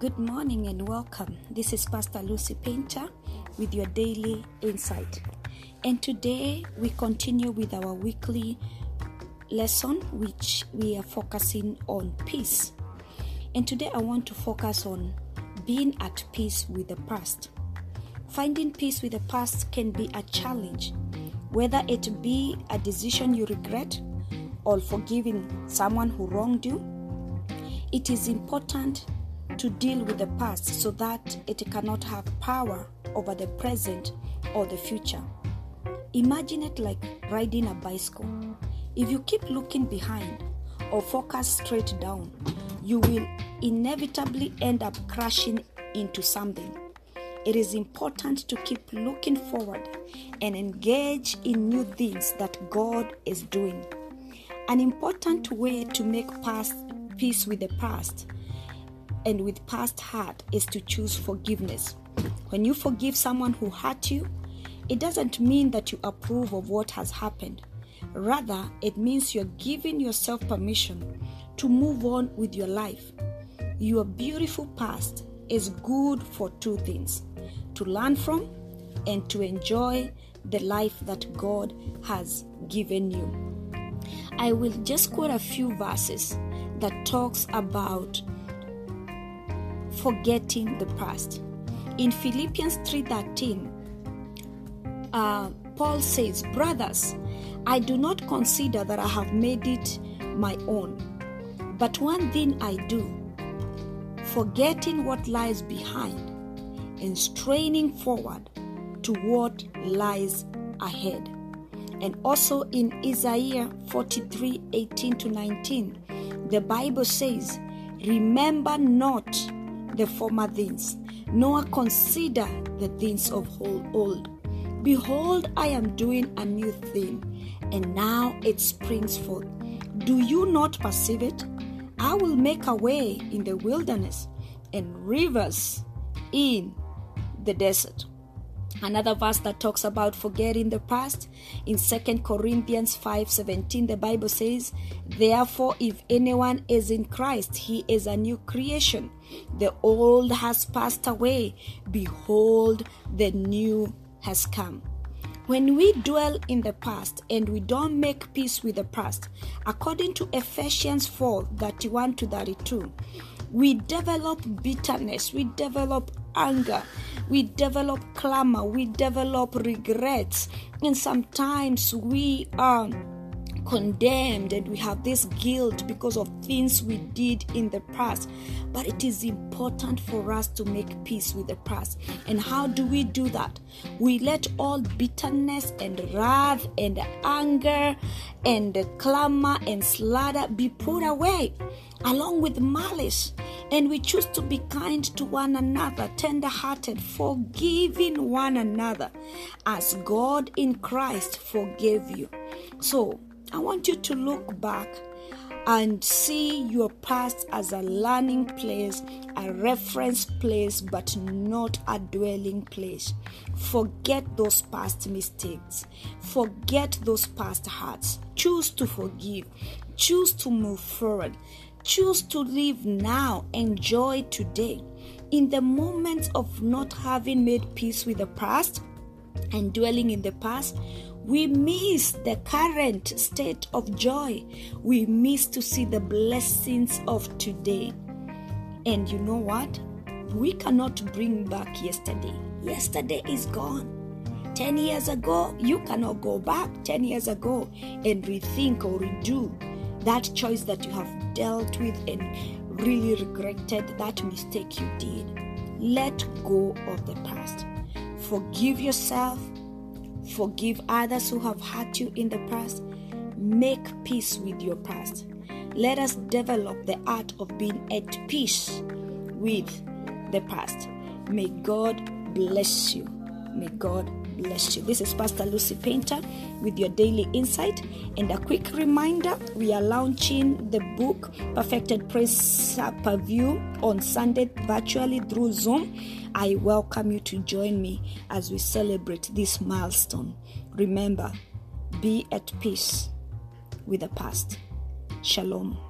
Good morning and welcome. This is Pastor Lucy Painter with your daily insight. And today we continue with our weekly lesson, which we are focusing on peace. And today I want to focus on being at peace with the past. Finding peace with the past can be a challenge, whether it be a decision you regret or forgiving someone who wronged you. It is important to deal with the past so that it cannot have power over the present or the future. Imagine it like riding a bicycle. If you keep looking behind or focus straight down, you will inevitably end up crashing into something. It is important to keep looking forward and engage in new things that God is doing. An important way to make past peace with the past and with past hurt is to choose forgiveness. When you forgive someone who hurt you, it doesn't mean that you approve of what has happened. Rather, it means you're giving yourself permission to move on with your life. Your beautiful past is good for two things to learn from and to enjoy the life that God has given you. I will just quote a few verses that talks about forgetting the past. In Philippians 3:13, uh, Paul says, "Brothers, I do not consider that I have made it my own, but one thing I do, forgetting what lies behind and straining forward to what lies ahead." And also in Isaiah 43:18 to 19, the Bible says, "Remember not the former things, nor consider the things of old. Behold, I am doing a new thing, and now it springs forth. Do you not perceive it? I will make a way in the wilderness and rivers in the desert. Another verse that talks about forgetting the past in 2 Corinthians 5:17 the Bible says, "Therefore if anyone is in Christ, he is a new creation. The old has passed away; behold, the new has come." When we dwell in the past and we don't make peace with the past, according to Ephesians 4:31 to 32, we develop bitterness, we develop anger, we develop clamor, we develop regrets, and sometimes we are condemned and we have this guilt because of things we did in the past. But it is important for us to make peace with the past. And how do we do that? We let all bitterness and wrath and anger and clamor and slaughter be put away along with malice and we choose to be kind to one another, tender hearted, forgiving one another as God in Christ forgave you. So, I want you to look back and see your past as a learning place, a reference place, but not a dwelling place. Forget those past mistakes, forget those past hurts. Choose to forgive, choose to move forward. Choose to live now, enjoy today. In the moments of not having made peace with the past and dwelling in the past, we miss the current state of joy. We miss to see the blessings of today. And you know what? We cannot bring back yesterday. Yesterday is gone. 10 years ago, you cannot go back 10 years ago and rethink or redo that choice that you have dealt with and really regretted that mistake you did. Let go of the past. Forgive yourself. Forgive others who have hurt you in the past. Make peace with your past. Let us develop the art of being at peace with the past. May God bless you. May God bless you. This is Pastor Lucy Painter with your daily insight. And a quick reminder we are launching the book Perfected Praise Per View on Sunday virtually through Zoom. I welcome you to join me as we celebrate this milestone. Remember, be at peace with the past. Shalom.